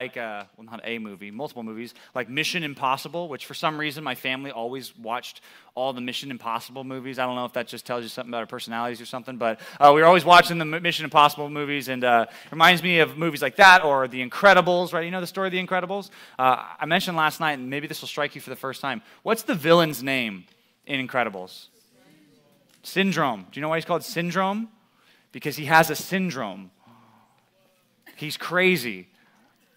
like uh, well not a movie multiple movies like mission impossible which for some reason my family always watched all the mission impossible movies. I don't know if that just tells you something about our personalities or something but uh, we were always watching the mission impossible movies and uh, reminds me of movies like that or the incredibles right? You know the story of the incredibles? Uh, i mentioned last night and maybe this will strike you for the first time. What's the villain's name in incredibles? Syndrome. Do you know why he's called syndrome? Because he has a syndrome. He's crazy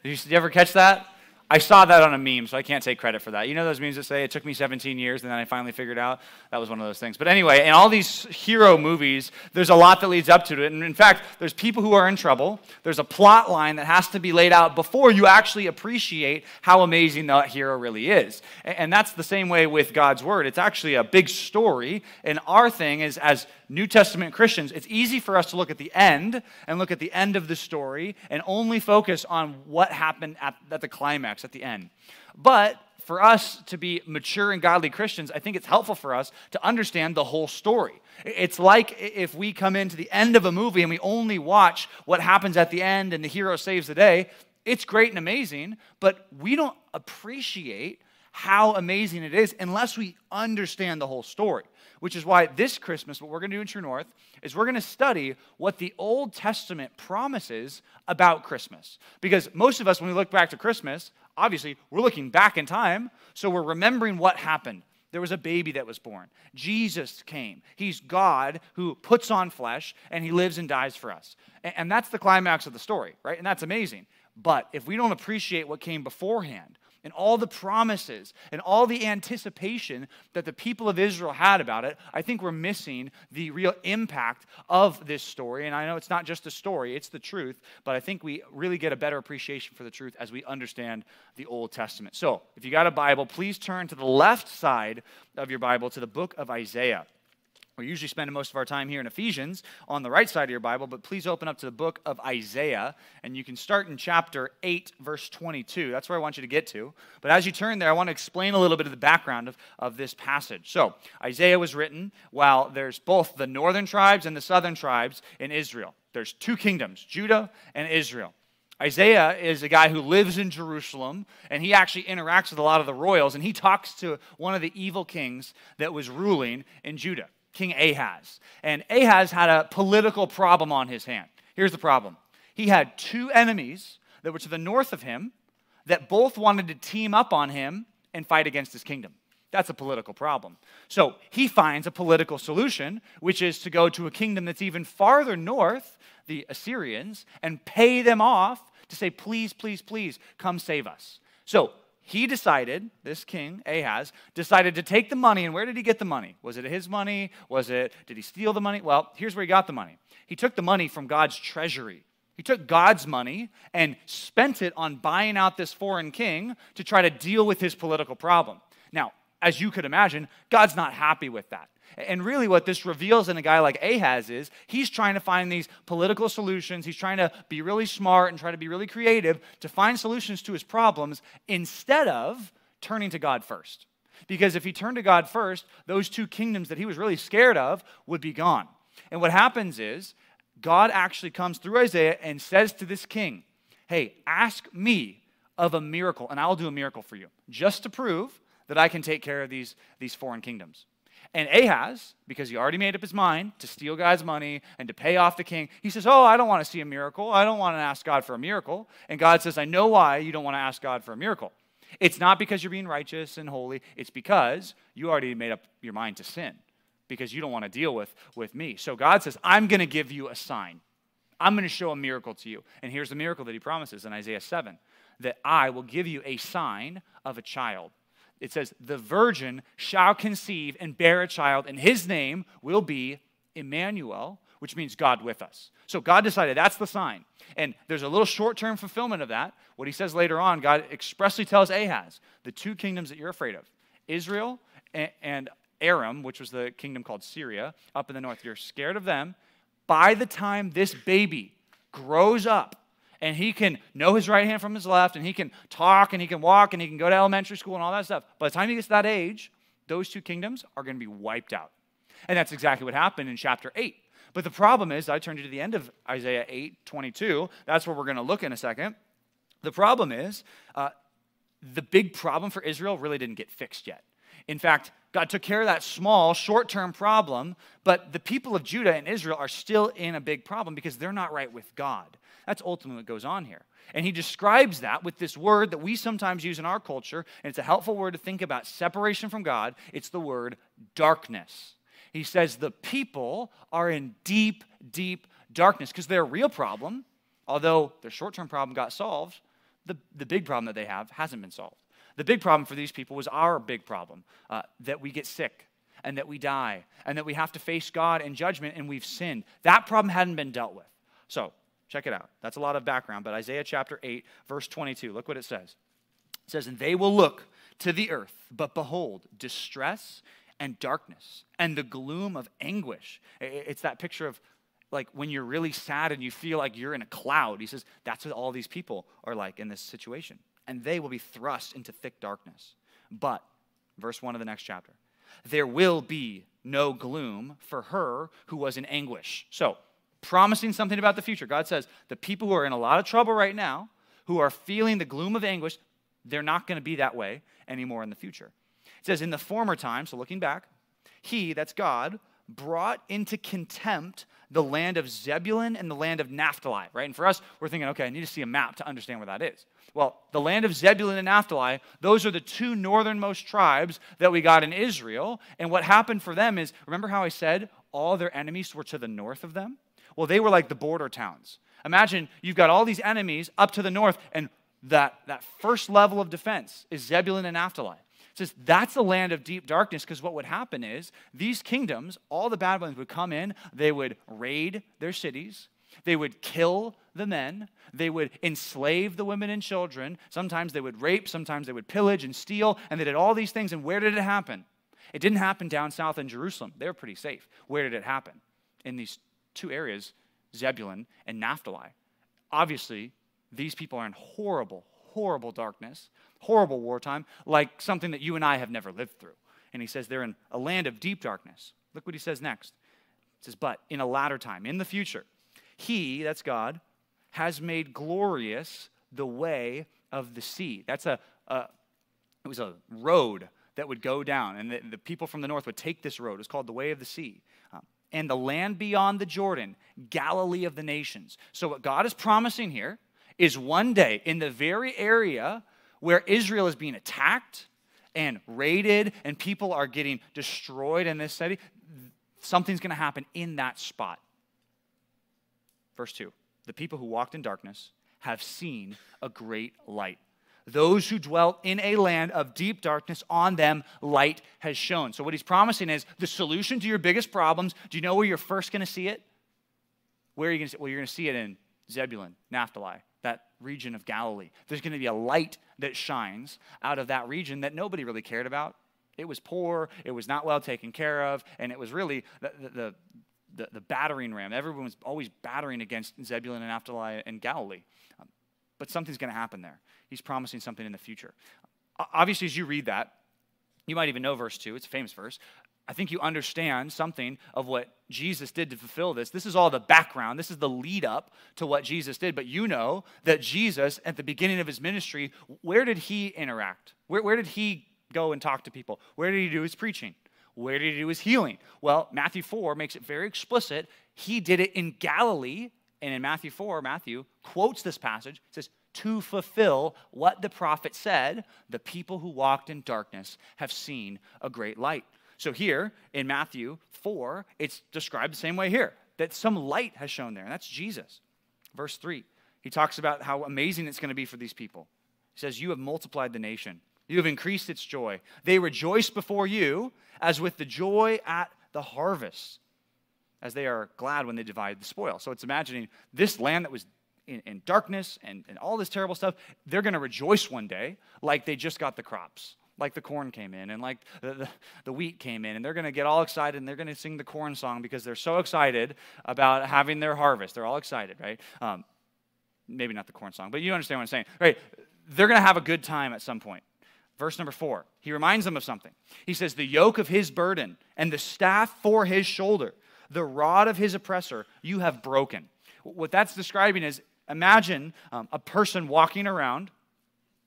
did you ever catch that? I saw that on a meme, so I can't take credit for that. You know those memes that say it took me 17 years and then I finally figured out? That was one of those things. But anyway, in all these hero movies, there's a lot that leads up to it. And in fact, there's people who are in trouble. There's a plot line that has to be laid out before you actually appreciate how amazing that hero really is. And that's the same way with God's word. It's actually a big story. And our thing is, as New Testament Christians, it's easy for us to look at the end and look at the end of the story and only focus on what happened at, at the climax, at the end. But for us to be mature and godly Christians, I think it's helpful for us to understand the whole story. It's like if we come into the end of a movie and we only watch what happens at the end and the hero saves the day. It's great and amazing, but we don't appreciate how amazing it is unless we understand the whole story which is why this Christmas, what we're going to do in True North is we're going to study what the Old Testament promises about Christmas. Because most of us, when we look back to Christmas, obviously we're looking back in time, so we're remembering what happened. There was a baby that was born. Jesus came. He's God who puts on flesh and he lives and dies for us. And that's the climax of the story, right? And that's amazing. But if we don't appreciate what came beforehand, and all the promises and all the anticipation that the people of Israel had about it, I think we're missing the real impact of this story. And I know it's not just a story, it's the truth, but I think we really get a better appreciation for the truth as we understand the Old Testament. So, if you got a Bible, please turn to the left side of your Bible to the book of Isaiah. We're usually spending most of our time here in Ephesians on the right side of your Bible, but please open up to the book of Isaiah, and you can start in chapter 8, verse 22. That's where I want you to get to. But as you turn there, I want to explain a little bit of the background of, of this passage. So, Isaiah was written while there's both the northern tribes and the southern tribes in Israel. There's two kingdoms, Judah and Israel. Isaiah is a guy who lives in Jerusalem, and he actually interacts with a lot of the royals, and he talks to one of the evil kings that was ruling in Judah. King Ahaz. And Ahaz had a political problem on his hand. Here's the problem he had two enemies that were to the north of him that both wanted to team up on him and fight against his kingdom. That's a political problem. So he finds a political solution, which is to go to a kingdom that's even farther north, the Assyrians, and pay them off to say, please, please, please, come save us. So he decided, this king, Ahaz, decided to take the money. And where did he get the money? Was it his money? Was it, did he steal the money? Well, here's where he got the money. He took the money from God's treasury. He took God's money and spent it on buying out this foreign king to try to deal with his political problem. Now, as you could imagine, God's not happy with that. And really, what this reveals in a guy like Ahaz is he's trying to find these political solutions. He's trying to be really smart and try to be really creative to find solutions to his problems instead of turning to God first. Because if he turned to God first, those two kingdoms that he was really scared of would be gone. And what happens is God actually comes through Isaiah and says to this king, Hey, ask me of a miracle, and I'll do a miracle for you, just to prove that I can take care of these, these foreign kingdoms. And Ahaz, because he already made up his mind to steal God's money and to pay off the king, he says, Oh, I don't want to see a miracle. I don't want to ask God for a miracle. And God says, I know why you don't want to ask God for a miracle. It's not because you're being righteous and holy, it's because you already made up your mind to sin, because you don't want to deal with, with me. So God says, I'm going to give you a sign. I'm going to show a miracle to you. And here's the miracle that he promises in Isaiah 7 that I will give you a sign of a child it says, The virgin shall conceive and bear a child, and his name will be Emmanuel, which means God with us. So God decided that's the sign. And there's a little short term fulfillment of that. What he says later on, God expressly tells Ahaz the two kingdoms that you're afraid of Israel and Aram, which was the kingdom called Syria up in the north. You're scared of them. By the time this baby grows up, and he can know his right hand from his left, and he can talk, and he can walk, and he can go to elementary school and all that stuff. By the time he gets to that age, those two kingdoms are going to be wiped out. And that's exactly what happened in chapter 8. But the problem is, I turned you to the end of Isaiah 8 22. That's where we're going to look in a second. The problem is, uh, the big problem for Israel really didn't get fixed yet. In fact, God took care of that small, short term problem, but the people of Judah and Israel are still in a big problem because they're not right with God. That's ultimately what goes on here. And he describes that with this word that we sometimes use in our culture, and it's a helpful word to think about separation from God. It's the word darkness. He says the people are in deep, deep darkness because their real problem, although their short term problem got solved, the, the big problem that they have hasn't been solved. The big problem for these people was our big problem uh, that we get sick and that we die and that we have to face God in judgment and we've sinned. That problem hadn't been dealt with. So, check it out. That's a lot of background, but Isaiah chapter 8, verse 22, look what it says. It says, And they will look to the earth, but behold, distress and darkness and the gloom of anguish. It's that picture of like when you're really sad and you feel like you're in a cloud. He says, That's what all these people are like in this situation and they will be thrust into thick darkness. But, verse 1 of the next chapter, there will be no gloom for her who was in anguish. So, promising something about the future. God says the people who are in a lot of trouble right now, who are feeling the gloom of anguish, they're not going to be that way anymore in the future. It says, in the former time, so looking back, he, that's God, brought into contempt the land of Zebulun and the land of Naphtali, right? And for us, we're thinking, okay, I need to see a map to understand where that is. Well, the land of Zebulun and Naphtali, those are the two northernmost tribes that we got in Israel. And what happened for them is remember how I said all their enemies were to the north of them? Well, they were like the border towns. Imagine you've got all these enemies up to the north, and that, that first level of defense is Zebulun and Naphtali. It says that's the land of deep darkness because what would happen is these kingdoms, all the bad ones would come in, they would raid their cities, they would kill the men. They would enslave the women and children. Sometimes they would rape. Sometimes they would pillage and steal. And they did all these things. And where did it happen? It didn't happen down south in Jerusalem. They were pretty safe. Where did it happen? In these two areas, Zebulun and Naphtali. Obviously, these people are in horrible, horrible darkness, horrible wartime, like something that you and I have never lived through. And he says they're in a land of deep darkness. Look what he says next. It says, But in a latter time, in the future, he, that's God, has made glorious the way of the sea. That's a, a it was a road that would go down, and the, the, people from the north would take this road. It's called the way of the sea. Um, and the land beyond the Jordan, Galilee of the nations. So, what God is promising here is one day in the very area where Israel is being attacked and raided and people are getting destroyed in this city, something's going to happen in that spot. Verse 2 The people who walked in darkness have seen a great light. Those who dwelt in a land of deep darkness, on them light has shone. So, what he's promising is the solution to your biggest problems. Do you know where you're first going to see it? Where are you going to see it? Well, you're going to see it in Zebulun, Naphtali, that region of Galilee. There's going to be a light that shines out of that region that nobody really cared about. It was poor, it was not well taken care of, and it was really the, the, the, the battering ram. Everyone was always battering against Zebulun and Naphtali and Galilee. But something's going to happen there. He's promising something in the future. Obviously, as you read that, you might even know verse 2. It's a famous verse. I think you understand something of what Jesus did to fulfill this. This is all the background. This is the lead up to what Jesus did. But you know that Jesus, at the beginning of his ministry, where did he interact? Where, where did he go and talk to people? Where did he do his preaching? Where did he do his healing? Well, Matthew 4 makes it very explicit. He did it in Galilee. And in Matthew 4, Matthew quotes this passage, says, to fulfill what the prophet said, the people who walked in darkness have seen a great light. So here in Matthew 4, it's described the same way here that some light has shone there, and that's Jesus. Verse 3, he talks about how amazing it's going to be for these people. He says, You have multiplied the nation, you have increased its joy. They rejoice before you as with the joy at the harvest, as they are glad when they divide the spoil. So it's imagining this land that was in, in darkness and, and all this terrible stuff, they're going to rejoice one day like they just got the crops like the corn came in and like the, the, the wheat came in and they're going to get all excited and they're going to sing the corn song because they're so excited about having their harvest they're all excited right um, maybe not the corn song but you understand what i'm saying right they're going to have a good time at some point Verse number four, he reminds them of something. He says, The yoke of his burden and the staff for his shoulder, the rod of his oppressor, you have broken. What that's describing is Imagine um, a person walking around.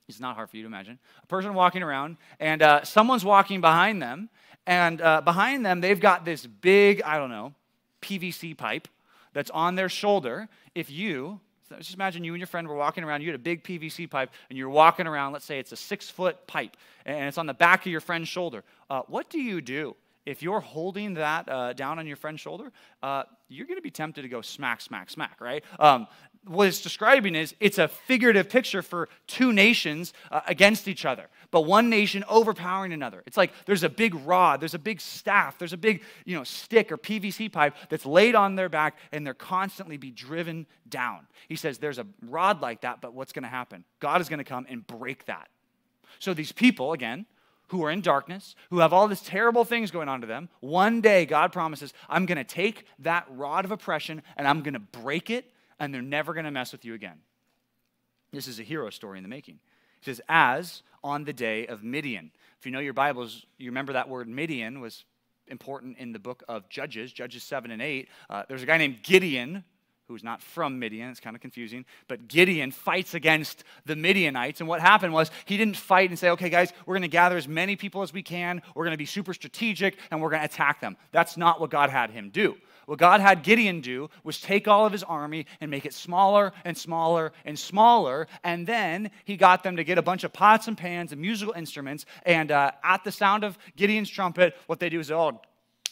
It's not hard for you to imagine. A person walking around, and uh, someone's walking behind them, and uh, behind them, they've got this big, I don't know, PVC pipe that's on their shoulder. If you, just imagine you and your friend were walking around, you had a big PVC pipe, and you're walking around, let's say it's a six foot pipe, and it's on the back of your friend's shoulder. Uh, what do you do? If you're holding that uh, down on your friend's shoulder, uh, you're going to be tempted to go smack, smack, smack, right? Um, what it's describing is it's a figurative picture for two nations uh, against each other, but one nation overpowering another. It's like there's a big rod, there's a big staff, there's a big you know stick or PVC pipe that's laid on their back, and they're constantly be driven down. He says there's a rod like that, but what's going to happen? God is going to come and break that. So these people, again, who are in darkness, who have all these terrible things going on to them, one day God promises, I'm going to take that rod of oppression and I'm going to break it and they're never going to mess with you again. This is a hero story in the making. He says, as on the day of Midian. If you know your Bibles, you remember that word Midian was important in the book of Judges, Judges 7 and 8. Uh, there's a guy named Gideon who's not from Midian. It's kind of confusing. But Gideon fights against the Midianites. And what happened was he didn't fight and say, okay, guys, we're going to gather as many people as we can. We're going to be super strategic and we're going to attack them. That's not what God had him do. What God had Gideon do was take all of his army and make it smaller and smaller and smaller. And then he got them to get a bunch of pots and pans and musical instruments. And uh, at the sound of Gideon's trumpet, what they do is all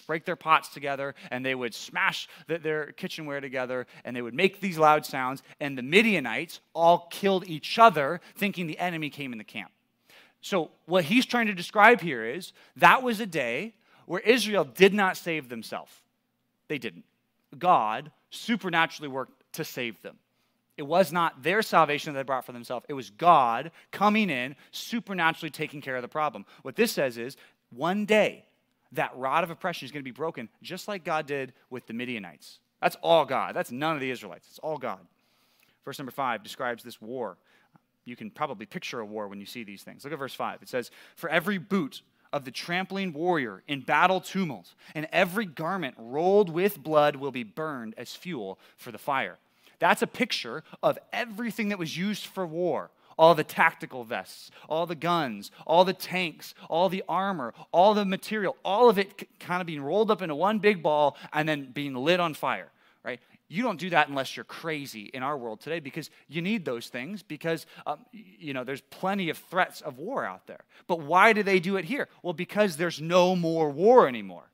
break their pots together and they would smash the, their kitchenware together and they would make these loud sounds. And the Midianites all killed each other, thinking the enemy came in the camp. So, what he's trying to describe here is that was a day where Israel did not save themselves. They didn't. God supernaturally worked to save them. It was not their salvation that they brought for themselves. It was God coming in, supernaturally taking care of the problem. What this says is one day, that rod of oppression is going to be broken, just like God did with the Midianites. That's all God. That's none of the Israelites. It's all God. Verse number five describes this war. You can probably picture a war when you see these things. Look at verse five. It says, For every boot of the trampling warrior in battle tumult, and every garment rolled with blood will be burned as fuel for the fire. That's a picture of everything that was used for war all the tactical vests, all the guns, all the tanks, all the armor, all the material, all of it kind of being rolled up into one big ball and then being lit on fire, right? You don't do that unless you're crazy in our world today because you need those things because, um, you know, there's plenty of threats of war out there. But why do they do it here? Well, because there's no more war anymore.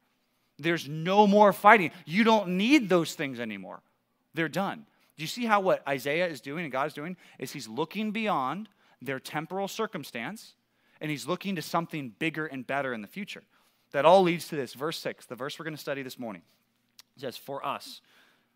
There's no more fighting. You don't need those things anymore. They're done. Do you see how what Isaiah is doing and God is doing is he's looking beyond their temporal circumstance and he's looking to something bigger and better in the future. That all leads to this. Verse 6, the verse we're going to study this morning. It says, For us,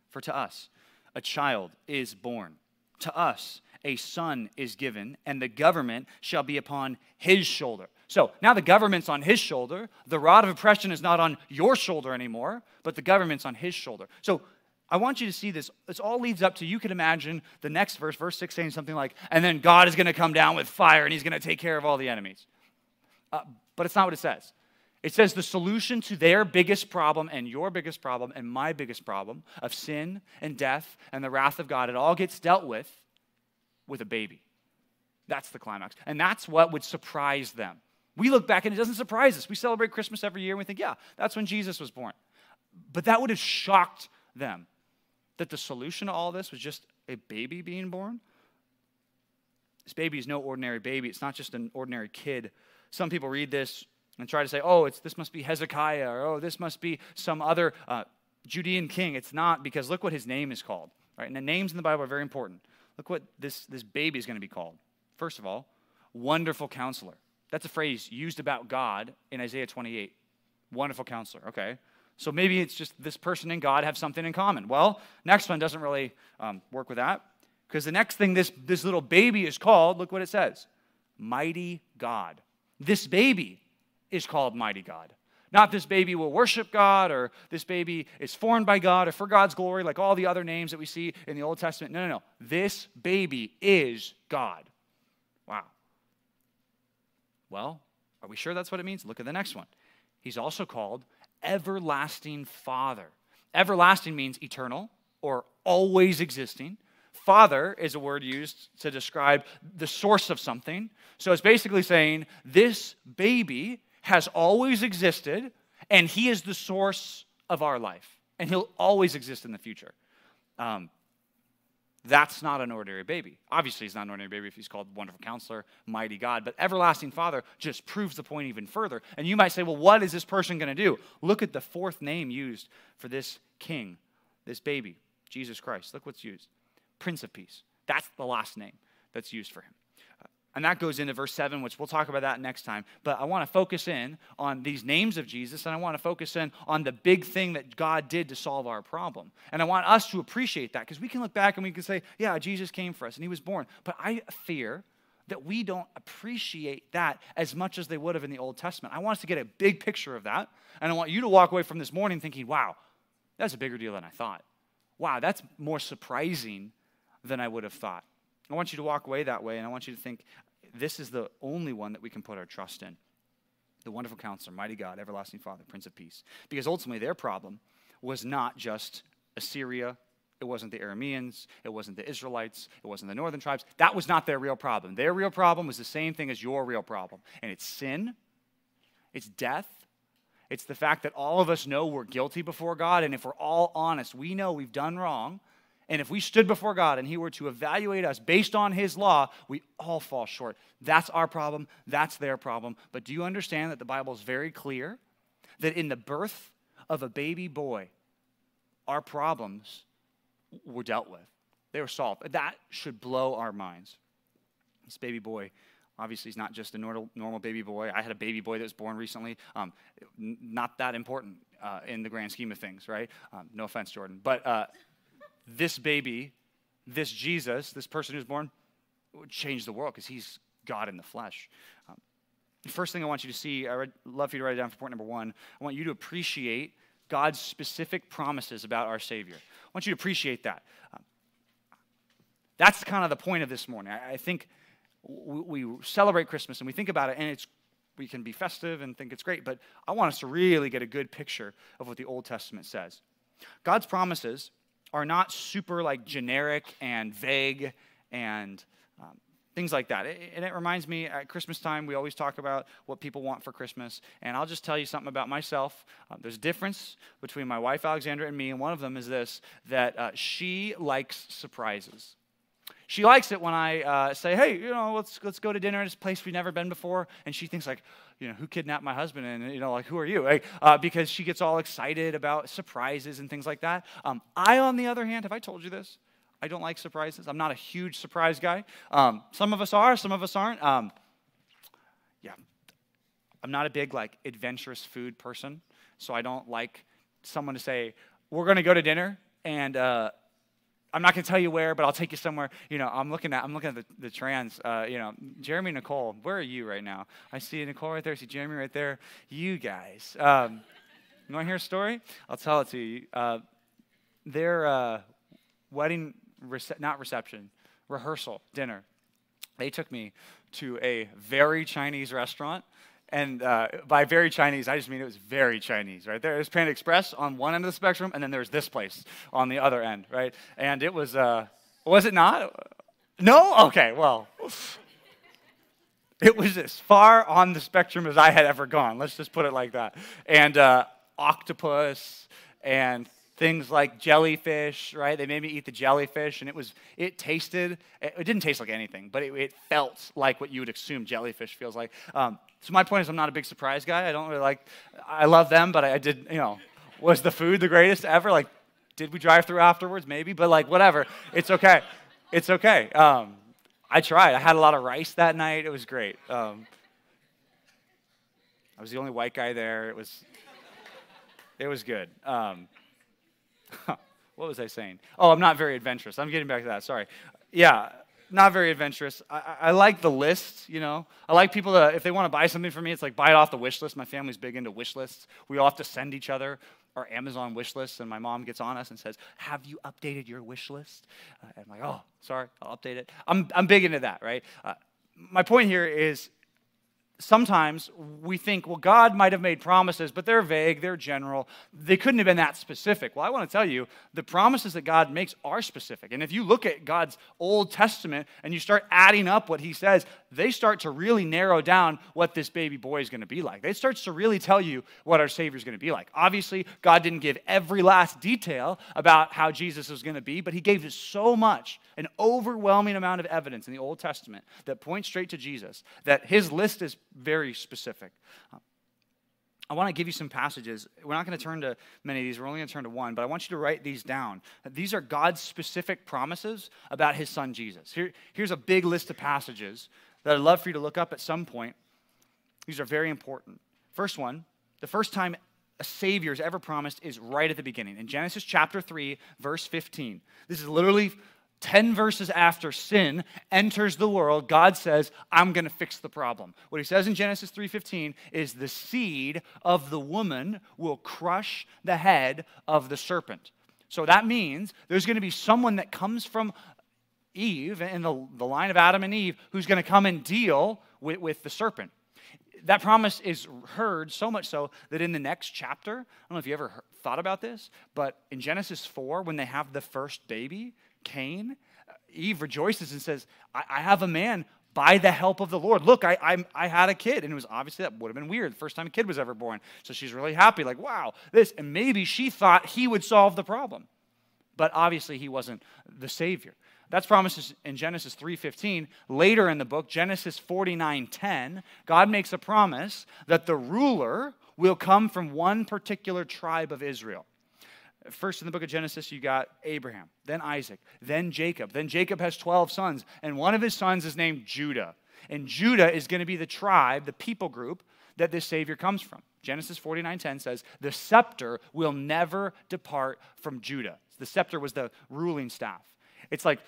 for to us a child is born, to us a son is given, and the government shall be upon his shoulder. So now the government's on his shoulder. The rod of oppression is not on your shoulder anymore, but the government's on his shoulder. So I want you to see this. This all leads up to you can imagine the next verse, verse 6, saying something like, and then God is going to come down with fire and he's going to take care of all the enemies. Uh, but it's not what it says. It says the solution to their biggest problem and your biggest problem and my biggest problem of sin and death and the wrath of God, it all gets dealt with with a baby. That's the climax. And that's what would surprise them. We look back and it doesn't surprise us. We celebrate Christmas every year and we think, yeah, that's when Jesus was born. But that would have shocked them that the solution to all this was just a baby being born. This baby is no ordinary baby, it's not just an ordinary kid. Some people read this and try to say, oh, it's, this must be Hezekiah, or oh, this must be some other uh, Judean king. It's not, because look what his name is called. Right? And the names in the Bible are very important. Look what this, this baby is going to be called. First of all, wonderful counselor. That's a phrase used about God in Isaiah 28. Wonderful counselor. Okay. So maybe it's just this person and God have something in common. Well, next one doesn't really um, work with that because the next thing this, this little baby is called, look what it says Mighty God. This baby is called mighty God. Not this baby will worship God or this baby is formed by God or for God's glory, like all the other names that we see in the Old Testament. No, no, no. This baby is God. Wow. Well, are we sure that's what it means? Look at the next one. He's also called Everlasting Father. Everlasting means eternal or always existing. Father is a word used to describe the source of something. So it's basically saying this baby has always existed and he is the source of our life and he'll always exist in the future. Um, that's not an ordinary baby. Obviously, he's not an ordinary baby if he's called Wonderful Counselor, Mighty God. But Everlasting Father just proves the point even further. And you might say, well, what is this person going to do? Look at the fourth name used for this king, this baby, Jesus Christ. Look what's used Prince of Peace. That's the last name that's used for him. And that goes into verse 7, which we'll talk about that next time. But I want to focus in on these names of Jesus, and I want to focus in on the big thing that God did to solve our problem. And I want us to appreciate that because we can look back and we can say, yeah, Jesus came for us and he was born. But I fear that we don't appreciate that as much as they would have in the Old Testament. I want us to get a big picture of that. And I want you to walk away from this morning thinking, wow, that's a bigger deal than I thought. Wow, that's more surprising than I would have thought. I want you to walk away that way, and I want you to think this is the only one that we can put our trust in. The wonderful counselor, mighty God, everlasting Father, Prince of Peace. Because ultimately, their problem was not just Assyria, it wasn't the Arameans, it wasn't the Israelites, it wasn't the northern tribes. That was not their real problem. Their real problem was the same thing as your real problem, and it's sin, it's death, it's the fact that all of us know we're guilty before God, and if we're all honest, we know we've done wrong. And if we stood before God and He were to evaluate us based on His law, we all fall short. That's our problem. That's their problem. But do you understand that the Bible is very clear that in the birth of a baby boy, our problems were dealt with? They were solved. That should blow our minds. This baby boy Obviously, he's not just a normal, normal baby boy. I had a baby boy that was born recently. Um, not that important uh, in the grand scheme of things, right? Um, no offense, Jordan. But uh, this baby, this Jesus, this person who's born, would change the world because he's God in the flesh. Um, the first thing I want you to see, I would love for you to write it down for point number one. I want you to appreciate God's specific promises about our Savior. I want you to appreciate that. Um, that's kind of the point of this morning. I, I think we, we celebrate Christmas and we think about it, and it's we can be festive and think it's great, but I want us to really get a good picture of what the Old Testament says. God's promises are not super like generic and vague and um, things like that. and it reminds me at Christmas time, we always talk about what people want for Christmas. And I'll just tell you something about myself. Uh, there's a difference between my wife, Alexandra, and me. And one of them is this that uh, she likes surprises. She likes it when I uh, say, "Hey, you know, let's let's go to dinner at this place we've never been before," and she thinks like, you know, who kidnapped my husband, and you know, like, who are you? Like, uh, because she gets all excited about surprises and things like that. Um, I, on the other hand, have I told you this? I don't like surprises. I'm not a huge surprise guy. Um, some of us are, some of us aren't. Um, yeah, I'm not a big like adventurous food person, so I don't like someone to say, "We're going to go to dinner," and uh, I'm not going to tell you where, but I'll take you somewhere. You know, I'm looking at I'm looking at the, the trans. Uh, you know, Jeremy Nicole, where are you right now? I see Nicole right there. I see Jeremy right there. You guys, um, you want to hear a story? I'll tell it to you. Uh, their uh, wedding, rece- not reception, rehearsal dinner. They took me to a very Chinese restaurant and uh, by very Chinese, I just mean it was very Chinese, right? There was Panda Express on one end of the spectrum, and then there was this place on the other end, right? And it was, uh, was it not? No? Okay, well, it was as far on the spectrum as I had ever gone. Let's just put it like that. And uh, octopus and things like jellyfish, right? They made me eat the jellyfish, and it was it tasted. It didn't taste like anything, but it, it felt like what you would assume jellyfish feels like. Um, so my point is, I'm not a big surprise guy. I don't really like. I love them, but I, did. You know, was the food the greatest ever? Like, did we drive through afterwards? Maybe, but like whatever. It's okay. It's okay. Um, I tried. I had a lot of rice that night. It was great. Um, I was the only white guy there. It was. It was good. Um, what was I saying? Oh, I'm not very adventurous. I'm getting back to that. Sorry. Yeah, not very adventurous. I, I, like the list, you know. I like people to, if they want to buy something for me, it's like buy it off the wish list. My family's big into wish lists. We all have to send each other our Amazon wish lists, and my mom gets on us and says, Have you updated your wish list? Uh, and I'm like, Oh, sorry, I'll update it. I'm, I'm big into that, right? Uh, my point here is sometimes we think, well, God might have made promises, but they're vague, they're general. They couldn't have been that specific. Well, I want to tell you, the promises that God makes are specific. And if you look at God's Old Testament and you start adding up what he says, they start to really narrow down what this baby boy is going to be like. They starts to really tell you what our Savior is going to be like. Obviously, God didn't give every last detail about how Jesus was going to be, but he gave us so much, an overwhelming amount of evidence in the Old Testament that points straight to Jesus, that his list is very specific. Uh, I want to give you some passages. We're not going to turn to many of these. We're only going to turn to one, but I want you to write these down. These are God's specific promises about his son Jesus. Here, here's a big list of passages that I'd love for you to look up at some point. These are very important. First one, the first time a Savior is ever promised is right at the beginning. In Genesis chapter 3, verse 15. This is literally 10 verses after sin enters the world, God says, I'm going to fix the problem. What he says in Genesis 3:15 is the seed of the woman will crush the head of the serpent. So that means there's going to be someone that comes from Eve in the, the line of Adam and Eve who's going to come and deal with, with the serpent. That promise is heard so much so that in the next chapter, I don't know if you ever heard, thought about this, but in Genesis 4, when they have the first baby, Cain, Eve rejoices and says, I, I have a man by the help of the Lord. Look, I, I, I, had a kid. And it was obviously that would have been weird. First time a kid was ever born. So she's really happy, like, wow, this. And maybe she thought he would solve the problem. But obviously he wasn't the Savior. That's promises in Genesis 3:15. Later in the book, Genesis 49:10, God makes a promise that the ruler will come from one particular tribe of Israel. First in the book of Genesis, you got Abraham, then Isaac, then Jacob. Then Jacob has 12 sons, and one of his sons is named Judah. And Judah is going to be the tribe, the people group that this Savior comes from. Genesis 49:10 says, "The scepter will never depart from Judah." The scepter was the ruling staff. It's like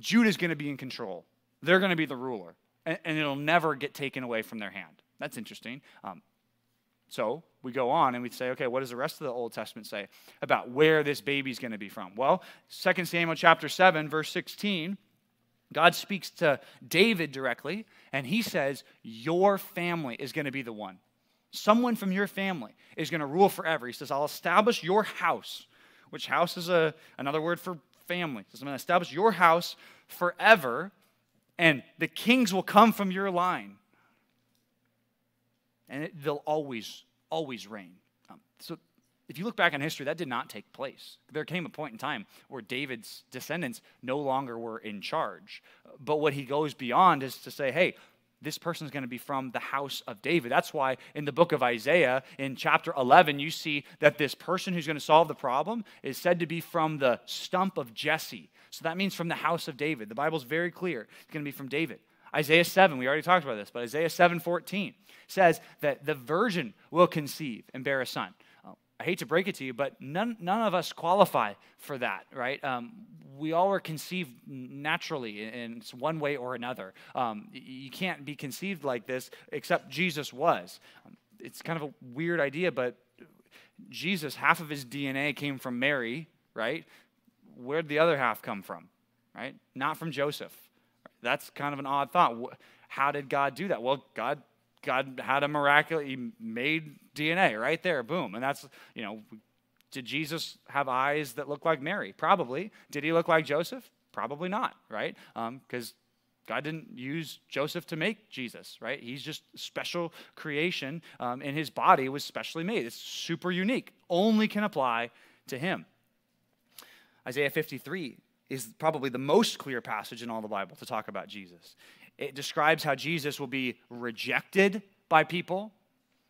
Judah's going to be in control. They're going to be the ruler, and, and, it'll never get taken away from their hand. That's interesting. Um, so we go on and we say, okay, what does the rest of the Old Testament say about where this baby's going to be from? Well, 2 Samuel chapter 7, verse 16, God speaks to David directly, and he says, Your family is going to be the one. Someone from your family is going to rule forever. He says, I'll establish your house, which house is a, another word for family. He says, I'm going to establish your house forever, and the kings will come from your line and it, they'll always, always reign. Um, so if you look back in history, that did not take place. There came a point in time where David's descendants no longer were in charge. But what he goes beyond is to say, hey, this person is going to be from the house of David. That's why in the book of Isaiah, in chapter 11, you see that this person who's going to solve the problem is said to be from the stump of Jesse. So that means from the house of David. The Bible's very clear. It's going to be from David. Isaiah 7, we already talked about this, but Isaiah 7 14 says that the virgin will conceive and bear a son. Uh, I hate to break it to you, but none, none of us qualify for that, right? Um, we all are conceived naturally in one way or another. Um, you can't be conceived like this except Jesus was. Um, it's kind of a weird idea, but Jesus, half of his DNA came from Mary, right? Where'd the other half come from, right? Not from Joseph. That's kind of an odd thought. How did God do that? Well, God God had a miraculous, he made DNA right there, boom. And that's, you know, did Jesus have eyes that look like Mary? Probably. Did he look like Joseph? Probably not, right? Because um, God didn't use Joseph to make Jesus, right? He's just special creation, um, and his body was specially made. It's super unique, only can apply to him. Isaiah 53 is probably the most clear passage in all the Bible to talk about Jesus. It describes how Jesus will be rejected by people,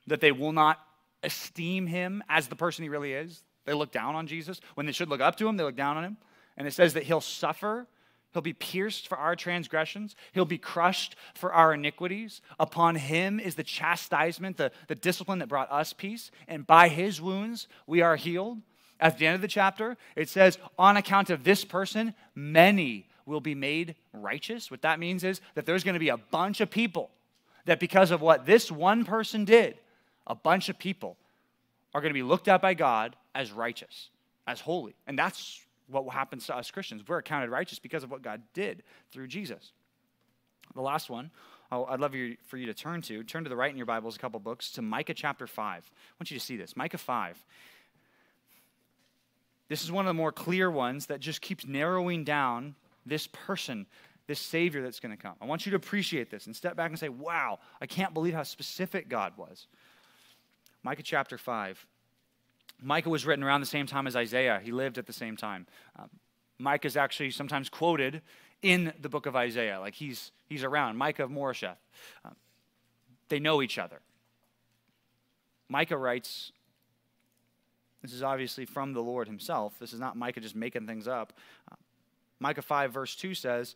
that they will not esteem him as the person he really is. They look down on Jesus. When they should look up to him, they look down on him. And it says that he'll suffer, he'll be pierced for our transgressions, he'll be crushed for our iniquities. Upon him is the chastisement, the, the discipline that brought us peace. And by his wounds, we are healed. At the end of the chapter, it says, On account of this person, many will be made righteous. What that means is that there's going to be a bunch of people that, because of what this one person did, a bunch of people are going to be looked at by God as righteous, as holy. And that's what happens to us Christians. We're accounted righteous because of what God did through Jesus. The last one oh, I'd love for you to turn to. Turn to the right in your Bibles, a couple books, to Micah chapter 5. I want you to see this. Micah 5. This is one of the more clear ones that just keeps narrowing down this person, this Savior that's going to come. I want you to appreciate this and step back and say, wow, I can't believe how specific God was. Micah chapter 5. Micah was written around the same time as Isaiah. He lived at the same time. Um, Micah is actually sometimes quoted in the book of Isaiah. Like he's, he's around. Micah of Moresheth. Um, they know each other. Micah writes, this is obviously from the Lord himself. This is not Micah just making things up. Micah 5, verse 2 says,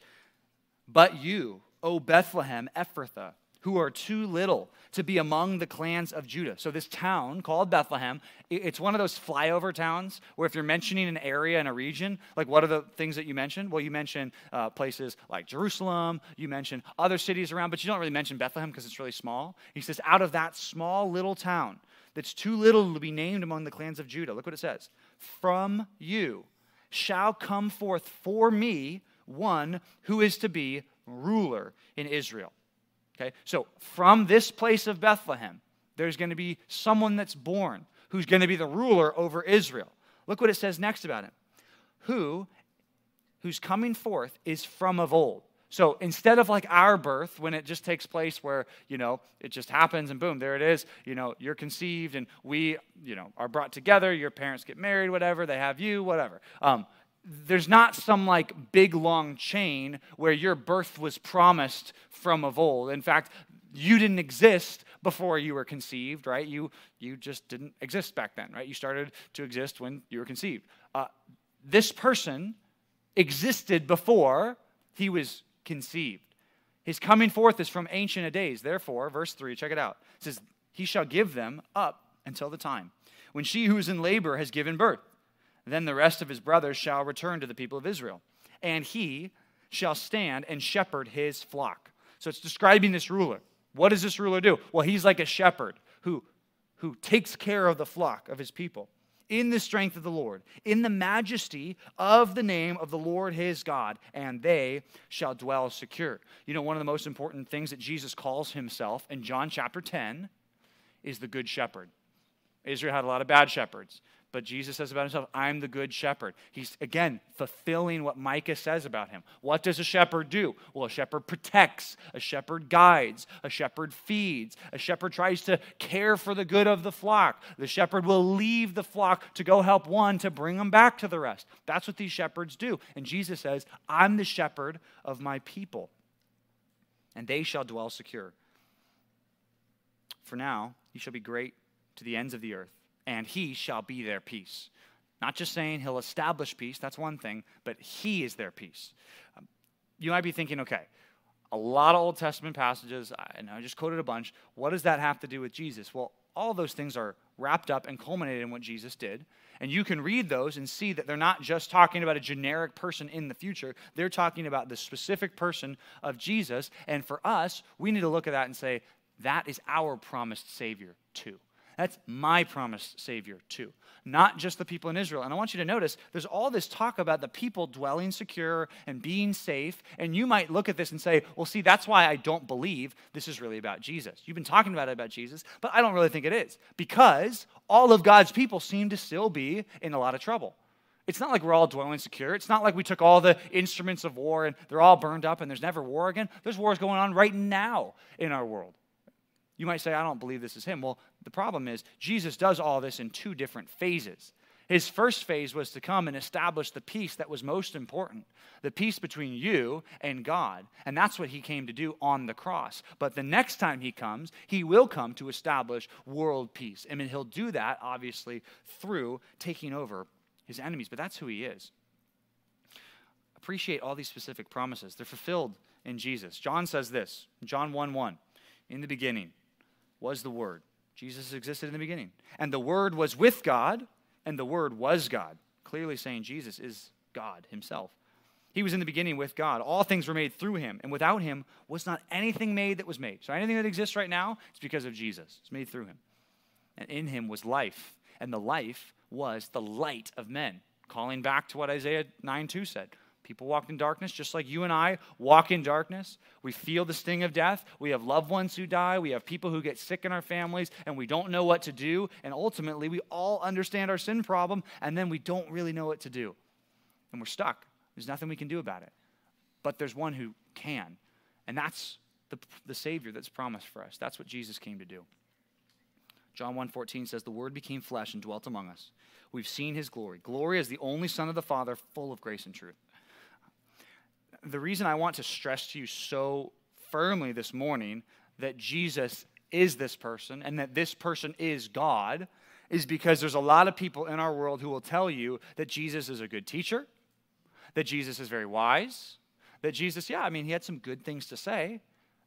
But you, O Bethlehem Ephrathah, who are too little to be among the clans of Judah. So, this town called Bethlehem, it's one of those flyover towns where if you're mentioning an area and a region, like what are the things that you mention? Well, you mention uh, places like Jerusalem, you mention other cities around, but you don't really mention Bethlehem because it's really small. He says, out of that small little town that's too little to be named among the clans of Judah, look what it says From you shall come forth for me one who is to be ruler in Israel. Okay, so from this place of Bethlehem, there's going to be someone that's born who's going to be the ruler over Israel. Look what it says next about him. Who, who's coming forth is from of old. So instead of like our birth, when it just takes place where, you know, it just happens and boom, there it is, you know, you're conceived and we, you know, are brought together, your parents get married, whatever, they have you, whatever. Um, there's not some like big long chain where your birth was promised from of old. In fact, you didn't exist before you were conceived, right? You you just didn't exist back then, right? You started to exist when you were conceived. Uh, this person existed before he was conceived. His coming forth is from ancient of days. Therefore, verse 3, check it out. It says, He shall give them up until the time when she who is in labor has given birth then the rest of his brothers shall return to the people of Israel, and he shall stand and shepherd his flock. So it's describing this ruler. What does this ruler do? Well, he's like a shepherd who, who takes care of the flock of his people in the strength of the Lord, in the majesty of the name of the Lord his God, and they shall dwell secure. You know, one of the most important things that Jesus calls himself in John chapter 10 is the good shepherd. Israel had a lot of bad shepherds. But Jesus says about himself, I'm the good shepherd. He's, again, fulfilling what Micah says about him. What does a shepherd do? Well, a shepherd protects, a shepherd guides, a shepherd feeds, a shepherd tries to care for the good of the flock. The shepherd will leave the flock to go help one to bring them back to the rest. That's what these shepherds do. And Jesus says, I'm the shepherd of my people, and they shall dwell secure. For now, you shall be great to the ends of the earth and he shall be their peace. Not just saying he'll establish peace, that's one thing, but he is their peace. Um, you might be thinking, okay, a lot of Old Testament passages, and I just quoted a bunch. What does that have to do with Jesus? Well, all those things are wrapped up and culminated in what Jesus did. And you can read those and see that they're not just talking about a generic person in the future, they're talking about the specific person of Jesus. And for us, we need to look at that and say, that is our promised Savior, too. That's my promised Savior, too. Not just the people in Israel. And I want you to notice there's all this talk about the people dwelling secure and being safe. And you might look at this and say, well, see, that's why I don't believe this is really about Jesus. You've been talking about it about Jesus, but I don't really think it is because all of God's people seem to still be in a lot of trouble. It's not like we're all dwelling secure. It's not like we took all the instruments of war and they're all burned up and there's never war again. There's wars going on right now in our world. You might say, I don't believe this is him. Well, the problem is, Jesus does all this in two different phases. His first phase was to come and establish the peace that was most important the peace between you and God. And that's what he came to do on the cross. But the next time he comes, he will come to establish world peace. I mean, he'll do that, obviously, through taking over his enemies. But that's who he is. Appreciate all these specific promises, they're fulfilled in Jesus. John says this John 1 1. In the beginning, was the Word. Jesus existed in the beginning. And the Word was with God, and the Word was God. Clearly saying Jesus is God Himself. He was in the beginning with God. All things were made through Him, and without Him was not anything made that was made. So anything that exists right now is because of Jesus. It's made through Him. And in Him was life, and the life was the light of men. Calling back to what Isaiah 9 2 said People walk in darkness just like you and I walk in darkness. We feel the sting of death. We have loved ones who die. We have people who get sick in our families and we don't know what to do. And ultimately, we all understand our sin problem and then we don't really know what to do. And we're stuck. There's nothing we can do about it. But there's one who can. And that's the, the Savior that's promised for us. That's what Jesus came to do. John 1:14 says the word became flesh and dwelt among us. We've seen his glory. Glory as the only son of the Father, full of grace and truth the reason I want to stress to you so firmly this morning that Jesus is this person and that this person is God is because there's a lot of people in our world who will tell you that Jesus is a good teacher, that Jesus is very wise, that Jesus, yeah, I mean, he had some good things to say,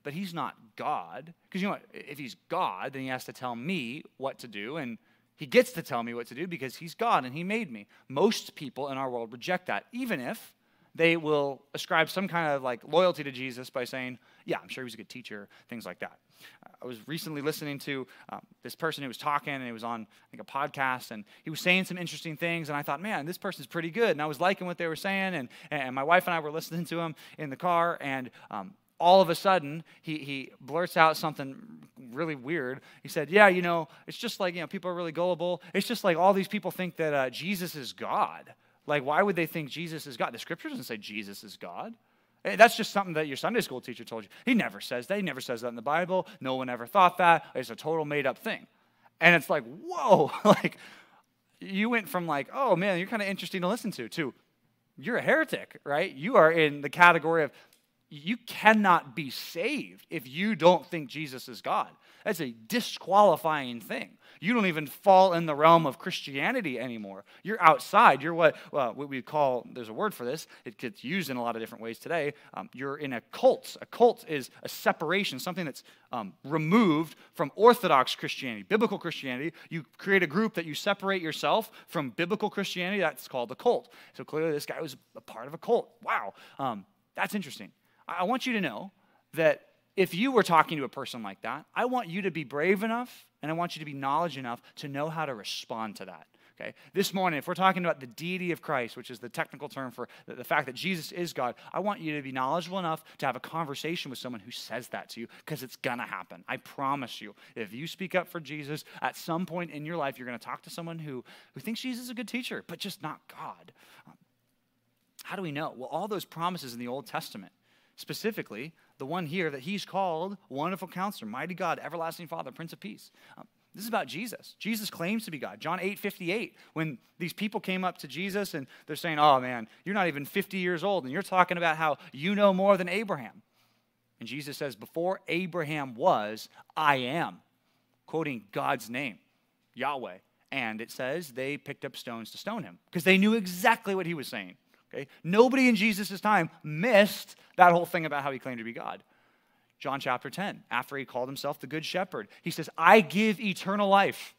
but he's not God. Because you know what? If he's God, then he has to tell me what to do, and he gets to tell me what to do because he's God and he made me. Most people in our world reject that, even if they will ascribe some kind of like loyalty to Jesus by saying, yeah, I'm sure he was a good teacher, things like that. I was recently listening to um, this person who was talking, and he was on, I think, a podcast, and he was saying some interesting things, and I thought, man, this person's pretty good, and I was liking what they were saying, and, and my wife and I were listening to him in the car, and um, all of a sudden, he, he blurts out something really weird. He said, Yeah, you know, it's just like, you know, people are really gullible. It's just like all these people think that uh, Jesus is God. Like, why would they think Jesus is God? The scripture doesn't say Jesus is God. Eh, that's just something that your Sunday school teacher told you. He never says that. He never says that in the Bible. No one ever thought that. It's a total made up thing. And it's like, whoa, like, you went from like, oh man, you're kind of interesting to listen to, to you're a heretic, right? You are in the category of you cannot be saved if you don't think Jesus is God. That's a disqualifying thing. You don't even fall in the realm of Christianity anymore. You're outside. You're what, well, what we call, there's a word for this, it gets used in a lot of different ways today. Um, you're in a cult. A cult is a separation, something that's um, removed from Orthodox Christianity, biblical Christianity. You create a group that you separate yourself from biblical Christianity. That's called a cult. So clearly, this guy was a part of a cult. Wow. Um, that's interesting. I want you to know that if you were talking to a person like that, I want you to be brave enough and I want you to be knowledge enough to know how to respond to that. Okay? This morning, if we're talking about the deity of Christ, which is the technical term for the, fact that Jesus is God, I want you to be knowledgeable enough to have a conversation with someone who says that to you because it's going to happen. I promise you. If you speak up for Jesus, at some point in your life, you're going to talk to someone who, who thinks Jesus is a good teacher, but just not God. Um, how do we know? Well, all those promises in the Old Testament, specifically the one here that he's called Wonderful Counselor, Mighty God, Everlasting Father, Prince of Peace. Um, this is about Jesus. Jesus claims to be God. John 8 58, when these people came up to Jesus and they're saying, Oh man, you're not even 50 years old, and you're talking about how you know more than Abraham. And Jesus says, Before Abraham was, I am, quoting God's name, Yahweh. And it says they picked up stones to stone him because they knew exactly what he was saying. Okay? Nobody in Jesus' time missed that whole thing about how he claimed to be God. John chapter 10, after he called himself the Good Shepherd, he says, I give eternal life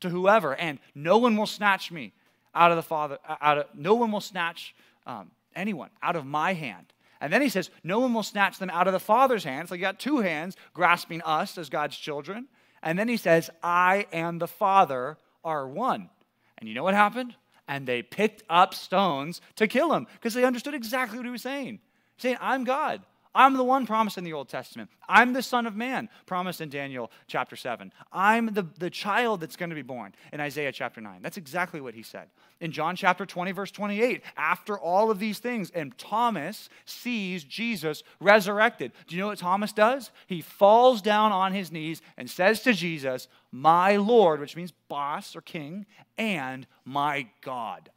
to whoever, and no one will snatch me out of the Father, out of, no one will snatch um, anyone out of my hand. And then he says, No one will snatch them out of the Father's hands. So you got two hands grasping us as God's children. And then he says, I and the Father are one. And you know what happened? And they picked up stones to kill him because they understood exactly what he was saying. Saying, I'm God. I'm the one promised in the Old Testament. I'm the Son of Man, promised in Daniel chapter 7. I'm the, the child that's going to be born in Isaiah chapter 9. That's exactly what he said. In John chapter 20, verse 28, after all of these things, and Thomas sees Jesus resurrected. Do you know what Thomas does? He falls down on his knees and says to Jesus, My Lord, which means boss or king, and my God.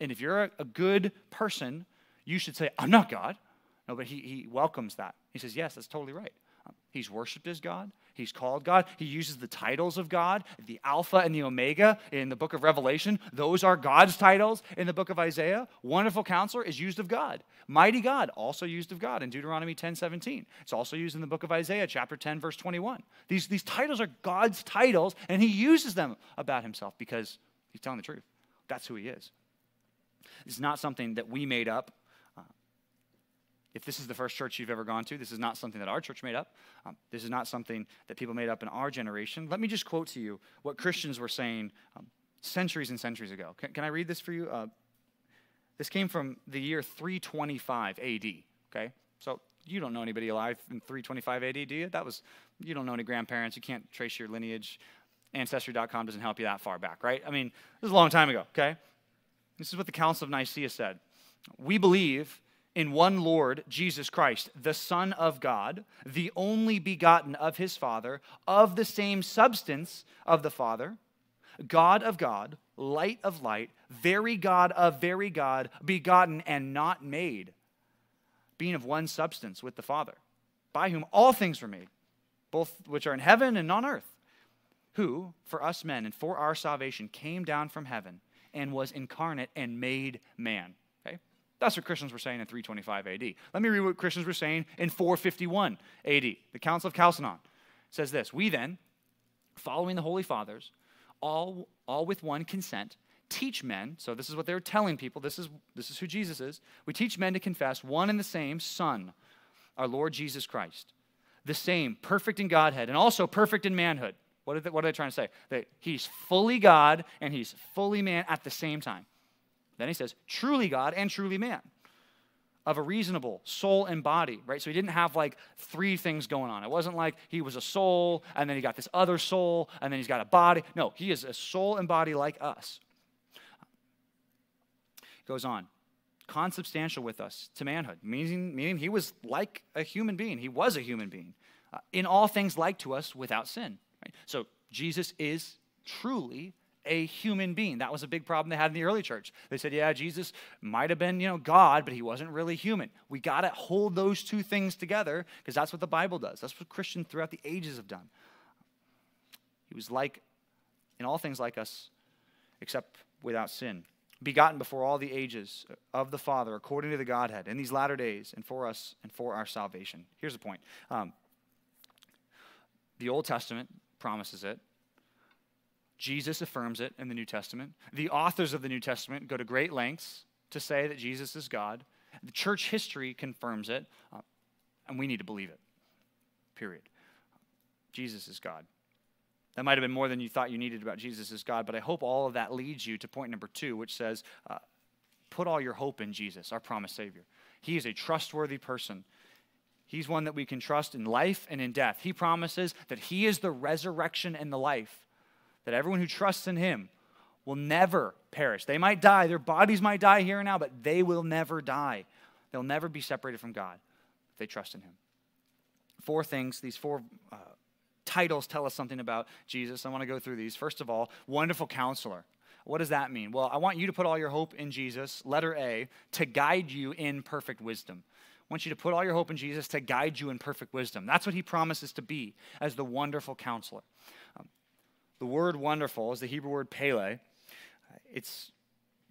And if you're a, a good person, you should say, I'm not God. No, but he, he welcomes that. He says, Yes, that's totally right. Um, he's worshiped as God. He's called God. He uses the titles of God, the Alpha and the Omega in the book of Revelation. Those are God's titles in the book of Isaiah. Wonderful Counselor is used of God. Mighty God, also used of God in Deuteronomy 10 17. It's also used in the book of Isaiah, chapter 10, verse 21. These, these titles are God's titles, and he uses them about himself because he's telling the truth. That's who he is. It's not something that we made up if this is the first church you've ever gone to, this is not something that our church made up. Um, this is not something that people made up in our generation. Let me just quote to you what Christians were saying um, centuries and centuries ago. Can, can, I read this for you? Uh, This came from the year 325 AD, okay? So you don't know anybody alive in 325 AD, do you? That was, you don't know any grandparents. You can't trace your lineage. Ancestry.com doesn't help you that far back, right? I mean, this is a long time ago, okay? This is what the Council of Nicaea said. We believe in one Lord, Jesus Christ, the Son of God, the only begotten of his Father, of the same substance of the Father, God of God, light of light, very God of very God, begotten and not made, being of one substance with the Father, by whom all things were made, both which are in heaven and on earth, who, for us men and for our salvation, came down from heaven and was incarnate and made man. That's what Christians were saying in 325 AD. Let me read what Christians were saying in 451 AD. The Council of Chalcedon says this We then, following the Holy Fathers, all, all with one consent, teach men, so this is what they're telling people, this is, this is who Jesus is. We teach men to confess one and the same Son, our Lord Jesus Christ, the same, perfect in Godhead, and also perfect in manhood. What are, they, what are they trying to say? That he's fully God and he's fully man at the same time. Then he says, truly God and truly man of a reasonable soul and body, right? So he didn't have like three things going on. It wasn't like he was a soul and then he got this other soul and then he's got a body. No, he is a soul and body like us. Goes on. Consubstantial with us to manhood, meaning, meaning he was like a human being. He was a human being. Uh, in all things like to us without sin. Right? So Jesus is truly a human being. That was a big problem they had in the early church. They said, yeah, Jesus might have been, you know, God, but he wasn't really human. We got to hold those two things together because that's what the Bible does. That's what Christians throughout the ages have done. He was like, in all things like us, except without sin. Begotten before all the ages of the Father, according to the Godhead, in these latter days, and for us and for our salvation. Here's the point um, the Old Testament promises it. Jesus affirms it in the New Testament. The authors of the New Testament go to great lengths to say that Jesus is God. The church history confirms it, uh, and we need to believe it. Period. Jesus is God. That might have been more than you thought you needed about Jesus as God, but I hope all of that leads you to point number two, which says, uh, put all your hope in Jesus, our promised Savior. He is a trustworthy person. He's one that we can trust in life and in death. He promises that He is the resurrection and the life that everyone who trusts in him will never perish. They might die, their bodies might die here and now, but they will never die. They'll never be separated from God if they trust in him. Four things, these four uh, titles tell us something about Jesus. I want to go through these. First of all, wonderful counselor. What does that mean? Well, I want you to put all your hope in Jesus, letter A, to guide you in perfect wisdom. I want you to put all your hope in Jesus to guide you in perfect wisdom. That's what he promises to be as the wonderful counselor. The word wonderful is the Hebrew word Pele. It's,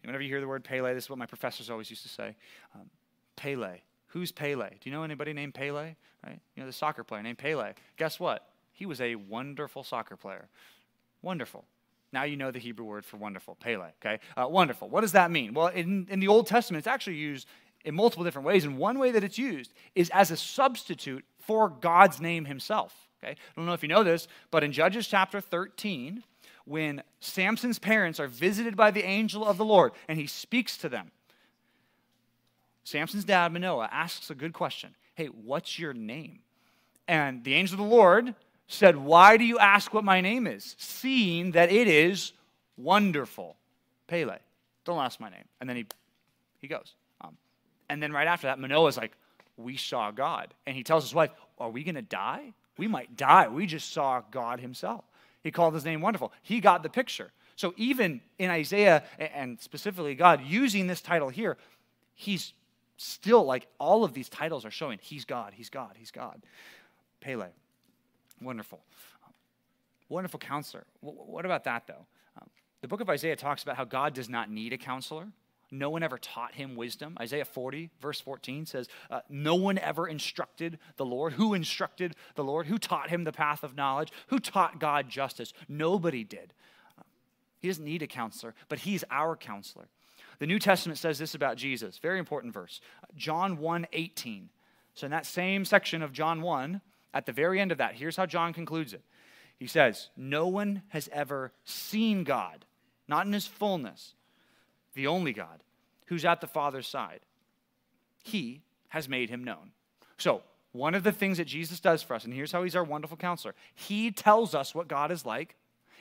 whenever you hear the word Pele, this is what my professors always used to say. Um, Pele. Who's Pele? Do you know anybody named Pele? Right? You know, the soccer player named Pele. Guess what? He was a wonderful soccer player. Wonderful. Now you know the Hebrew word for wonderful, Pele, okay? Uh, wonderful. What does that mean? Well, in, in the Old Testament, it's actually used in multiple different ways. And one way that it's used is as a substitute for God's name himself. Okay? I don't know if you know this, but in Judges chapter 13, when Samson's parents are visited by the angel of the Lord and he speaks to them, Samson's dad, Manoah, asks a good question Hey, what's your name? And the angel of the Lord said, Why do you ask what my name is? Seeing that it is wonderful. Pele. Don't ask my name. And then he, he goes. Um, and then right after that, Manoah's like, We saw God. And he tells his wife, Are we going to die? We might die. We just saw God Himself. He called His name wonderful. He got the picture. So even in Isaiah, and specifically God using this title here, He's still like all of these titles are showing He's God, He's God, He's God. Pele, wonderful. Wonderful counselor. What about that though? Um, the book of Isaiah talks about how God does not need a counselor. No one ever taught him wisdom. Isaiah 40, verse 14 says, uh, No one ever instructed the Lord. Who instructed the Lord? Who taught him the path of knowledge? Who taught God justice? Nobody did. Uh, he doesn't need a counselor, but he's our counselor. The New Testament says this about Jesus. Very important verse. John 1 18. So, in that same section of John 1, at the very end of that, here's how John concludes it. He says, No one has ever seen God, not in his fullness the only God, who's at the Father's side. He has made him known. So, one of the things that Jesus does for us, and here's how he's our wonderful counselor he tells us what God is like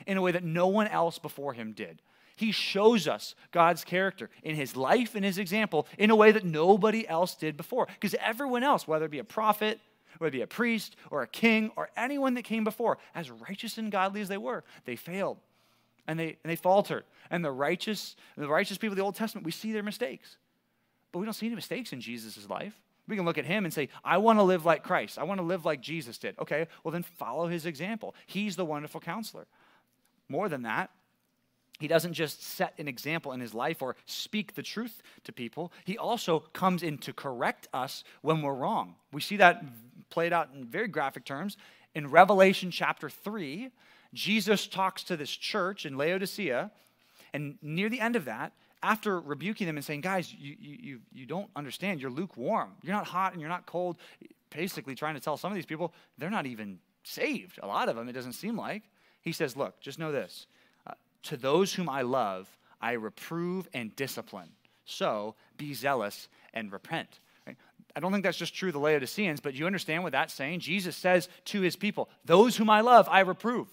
in a way that no one else before him did. He shows us God's character in his life and his example in a way that nobody else did before. Because everyone else, whether it be a prophet, whether it be a priest or a king or anyone that came before, as righteous and godly as they were, they failed and they, and they faltered. And the righteous, the righteous people of the Old Testament, we see their mistakes. But we don't see any mistakes in Jesus' life. We can look at him and say, I want to live like Christ. I want to live like Jesus did. Okay, well, then follow his example. He's the wonderful counselor. More than that, he doesn't just set an example in his life or speak the truth to people. He also comes in to correct us when we're wrong. We see that played out in very graphic terms. In Revelation chapter 3, Jesus talks to this church in Laodicea, and near the end of that, after rebuking them and saying, Guys, you, you, you don't understand. You're lukewarm. You're not hot and you're not cold. Basically, trying to tell some of these people, they're not even saved. A lot of them, it doesn't seem like. He says, Look, just know this uh, to those whom I love, I reprove and discipline. So be zealous and repent. I don't think that's just true of the Laodiceans, but you understand what that's saying? Jesus says to his people, Those whom I love, I reprove.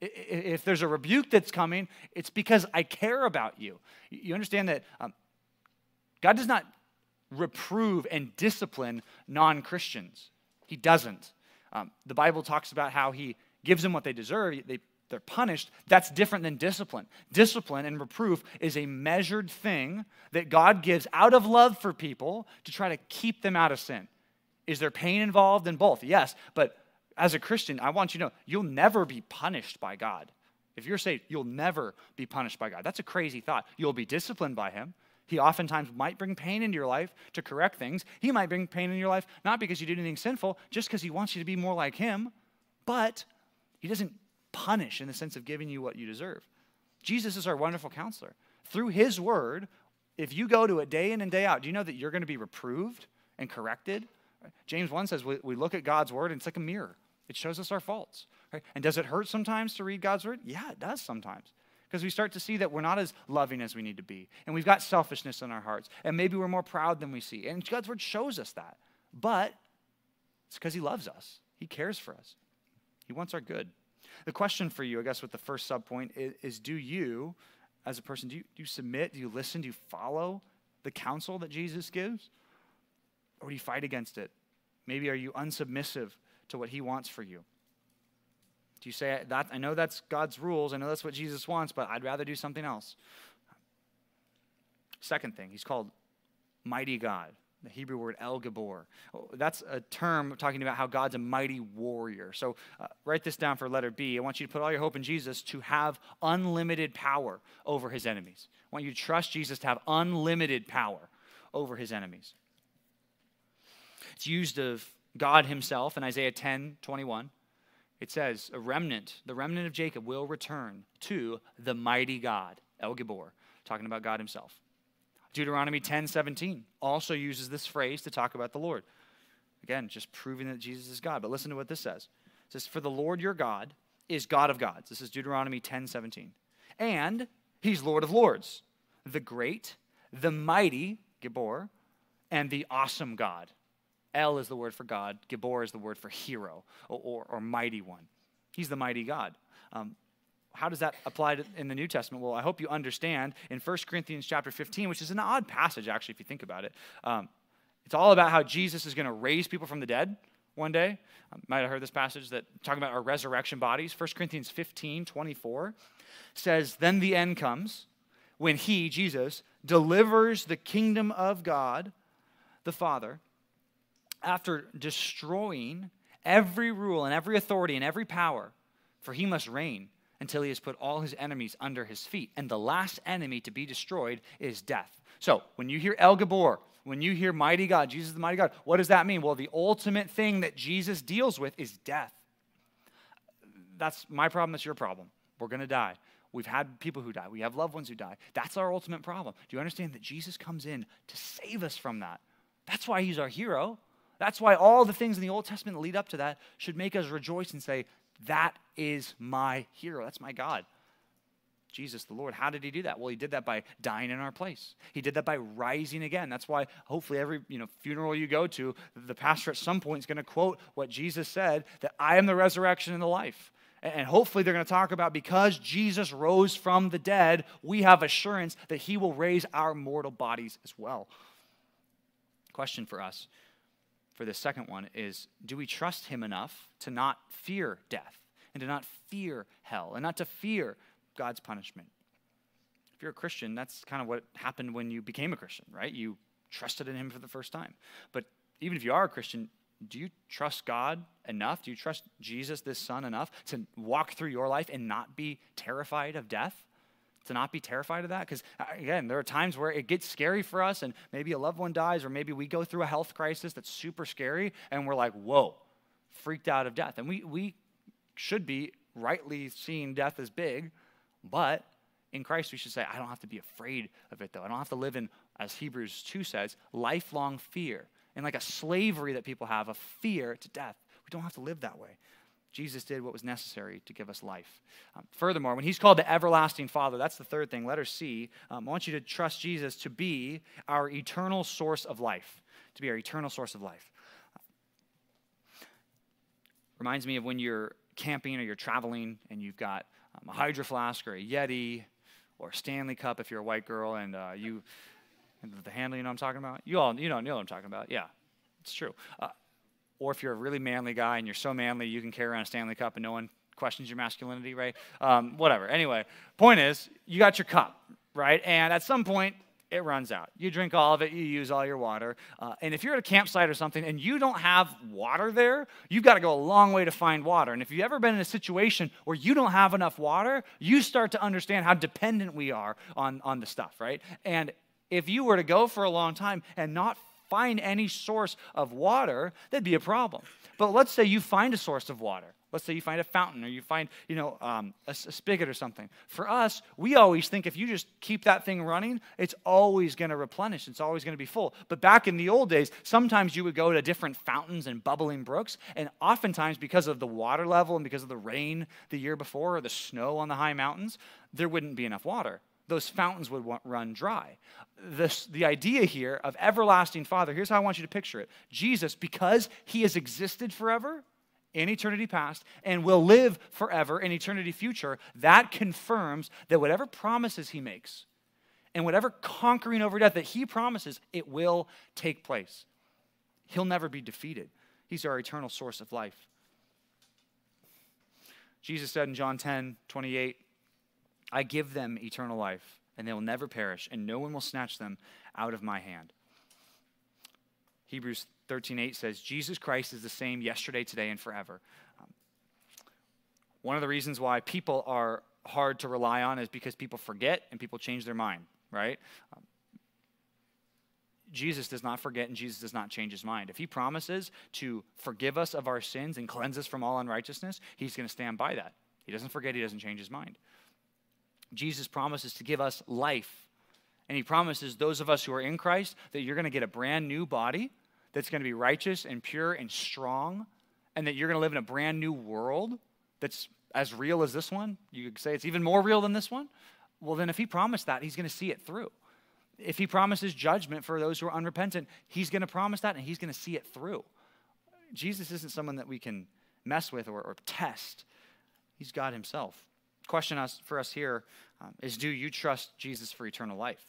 If there's a rebuke that's coming, it's because I care about you. You understand that um, God does not reprove and discipline non Christians, He doesn't. Um, the Bible talks about how He gives them what they deserve. They they're punished, that's different than discipline. Discipline and reproof is a measured thing that God gives out of love for people to try to keep them out of sin. Is there pain involved in both? Yes, but as a Christian, I want you to know you'll never be punished by God. If you're saved, you'll never be punished by God. That's a crazy thought. You'll be disciplined by Him. He oftentimes might bring pain into your life to correct things. He might bring pain in your life not because you did anything sinful, just because He wants you to be more like Him. But He doesn't punish in the sense of giving you what you deserve. Jesus is our wonderful counselor. Through his word, if you go to it day in and day out, do you know that you're going to be reproved and corrected? James 1 says we, we look at God's word and it's like a mirror. It shows us our faults. Right? And does it hurt sometimes to read God's word? Yeah, it does sometimes. Because we start to see that we're not as loving as we need to be. And we've got selfishness in our hearts. And maybe we're more proud than we see. And God's word shows us that. But it's because he loves us, he cares for us, he wants our good. The question for you, I guess, with the first subpoint is, is do you, as a person, do you, do you submit? Do you listen? Do you follow the counsel that Jesus gives? Or do you fight against it? Maybe are you unsubmissive to what he wants for you? Do you say, that, I know that's God's rules, I know that's what Jesus wants, but I'd rather do something else? Second thing, he's called Mighty God the Hebrew word El Gibor. That's a term talking about how God's a mighty warrior. So uh, write this down for letter B. I want you to put all your hope in Jesus to have unlimited power over his enemies. I want you to trust Jesus to have unlimited power over his enemies. It's used of God himself in Isaiah 10 21. It says, A remnant, the remnant of Jacob, will return to the mighty God, El Gibor, talking about God himself. Deuteronomy 10 17 also uses this phrase to talk about the Lord. Again, just proving that Jesus is God. But listen to what this says. It says, For the Lord your God is God of gods. This is Deuteronomy 10 17. And he's Lord of lords, the great, the mighty, Gibor, and the awesome God. El is the word for God, Gibor is the word for hero or, or, or mighty one. He's the mighty God. Um, how does that apply to, in the New Testament? Well, I hope you understand in 1 Corinthians chapter 15, which is an odd passage, actually, if you think about it. Um, it's all about how Jesus is going to raise people from the dead one day. I might have heard this passage that talking about our resurrection bodies. 1 Corinthians 15, 24 says, Then the end comes when he, Jesus, delivers the kingdom of God, the Father, after destroying every rule and every authority and every power, for he must reign until he has put all his enemies under his feet. And the last enemy to be destroyed is death. So when you hear El Gibor, when you hear mighty God, Jesus the mighty God, what does that mean? Well, the ultimate thing that Jesus deals with is death. That's my problem, that's your problem. We're going to die. We've had people who die. We have loved ones who die. That's our ultimate problem. Do you understand that Jesus comes in to save us from that? That's why he's our hero. That's why all the things in the Old Testament that lead up to that should make us rejoice and say, that is my hero. That's my God. Jesus, the Lord. How did he do that? Well, he did that by dying in our place. He did that by rising again. That's why hopefully every you know funeral you go to, the pastor at some point is going to quote what Jesus said that I am the resurrection and the life. And hopefully they're going to talk about because Jesus rose from the dead, we have assurance that he will raise our mortal bodies as well. Question for us for the second one is do we trust him enough to not fear death and to not fear hell and not to fear God's punishment. If you're a Christian, that's kind of what happened when you became a Christian, right? You trusted in Him for the first time. But even if you are a Christian, do you trust God enough? Do you trust Jesus, this Son, enough to walk through your life and not be terrified of death? To not be terrified of that? Because, uh, again, there are times where it gets scary for us, and maybe a loved one dies, or maybe we go through a health crisis that's super scary, and we're like, whoa, freaked out of death. And we, we should be rightly seeing death as big, but in Christ, we should say, I don't have to be afraid of it, though. I don't have to live in, as Hebrews 2 says, lifelong fear and like a slavery that people have of fear to death. We don't have to live that way. Jesus did what was necessary to give us life. Um, furthermore, when he's called the everlasting Father, that's the third thing, letter C, um, I want you to trust Jesus to be our eternal source of life, to be our eternal source of life. Reminds me of when you're camping or you're traveling and you've got um, a Hydro Flask or a Yeti or a Stanley Cup if you're a white girl and uh, you, the handle, you know what I'm talking about? You all you know, you know what I'm talking about. Yeah, it's true. Uh, or if you're a really manly guy and you're so manly you can carry around a Stanley Cup and no one questions your masculinity, right? Um, whatever. Anyway, point is, you got your cup, right? And at some point, it runs out. You drink all of it, you use all your water. Uh, and if you're at a campsite or something and you don't have water there, you've got to go a long way to find water. And if you've ever been in a situation where you don't have enough water, you start to understand how dependent we are on, on the stuff, right? And if you were to go for a long time and not find any source of water, that'd be a problem. But let's say you find a source of water. Let's say you find a fountain or you find, you know, um, a, a, spigot or something. For us, we always think if you just keep that thing running, it's always going to replenish. It's always going to be full. But back in the old days, sometimes you would go to different fountains and bubbling brooks, and oftentimes because of the water level and because of the rain the year before or the snow on the high mountains, there wouldn't be enough water those fountains would run dry. This, the idea here of everlasting Father, here's how I want you to picture it Jesus, because he has existed forever, in eternity past and will live forever in eternity future, that confirms that whatever promises he makes and whatever conquering over death that he promises, it will take place. He'll never be defeated. He's our eternal source of life. Jesus said in John 10 28, I give them eternal life, and they will never perish, and no one will snatch them out of my hand. Hebrews 13:8 says Jesus Christ is the same yesterday, today and forever. Um, one of the reasons why people are hard to rely on is because people forget and people change their mind, right? Um, Jesus does not forget and Jesus does not change his mind. If he promises to forgive us of our sins and cleanse us from all unrighteousness, he's going to stand by that. He doesn't forget, he doesn't change his mind. Jesus promises to give us life. And he promises those of us who are in Christ that you're going to get a brand new body that's going to be righteous and pure and strong, and that you're going to live in a brand new world that's as real as this one, you could say it's even more real than this one. Well, then, if he promised that, he's going to see it through. If he promises judgment for those who are unrepentant, he's going to promise that and he's going to see it through. Jesus isn't someone that we can mess with or, or test, he's God himself. Question us, for us here um, is: Do you trust Jesus for eternal life?